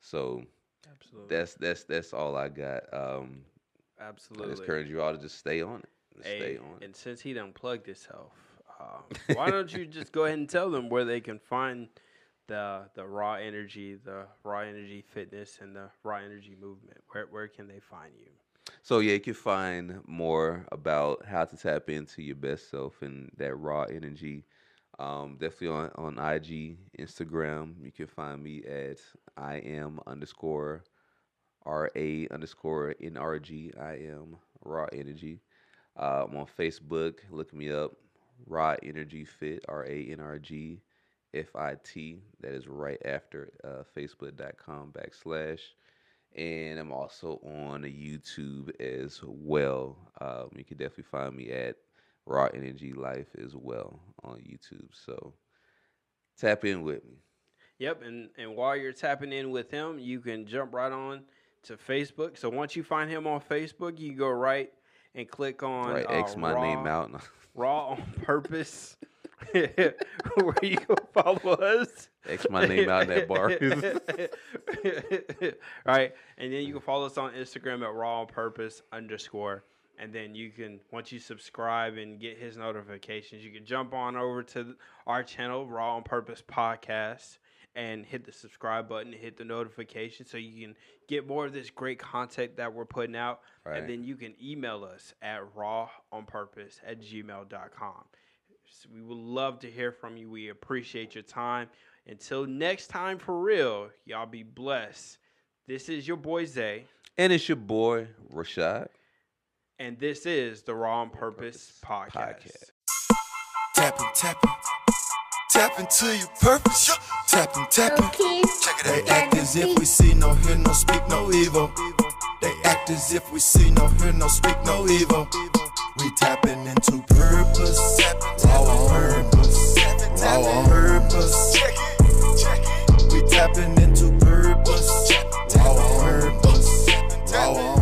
so Absolutely. that's that's that's all i got um i Absolutely. just encourage you all to just stay on it Hey, stay on it and since he done plugged himself, um, why don't you just go ahead and tell them where they can find the the raw energy, the raw energy fitness, and the raw energy movement? Where where can they find you? So yeah, you can find more about how to tap into your best self and that raw energy. Um, definitely on, on IG, Instagram. You can find me at I am underscore R A underscore N R G. I am raw energy. Uh, I'm on Facebook. Look me up. Raw Energy Fit. R A N R G F I T. That is right after uh, Facebook.com backslash and I'm also on YouTube as well. Um, you can definitely find me at Raw Energy Life as well on YouTube. So tap in with me. Yep, and and while you're tapping in with him, you can jump right on to Facebook. So once you find him on Facebook, you go right and click on right, X uh, my raw, name out. [laughs] Raw on purpose. Where you can follow us. X my name out in that bar. [laughs] right, and then you can follow us on Instagram at Raw on Purpose underscore, and then you can once you subscribe and get his notifications, you can jump on over to our channel Raw on Purpose podcast, and hit the subscribe button, hit the notification so you can get more of this great content that we're putting out. Right. And then you can email us at rawonpurpose at gmail.com. So we would love to hear from you. We appreciate your time. Until next time, for real, y'all be blessed. This is your boy Zay, And it's your boy Rashad. and this is the Raw on Purpose, podcast. Podcast. Tapping, tapping. Tap into your purpose. Tapping, tapping. Check it out. They act as if we see no hear no speak no evil. They act as if we see no hear no speak no evil we tapping into purpose. Raw on purpose. Raw on purpose. Check it, check it. We tapping into purpose. Raw on purpose. Raw on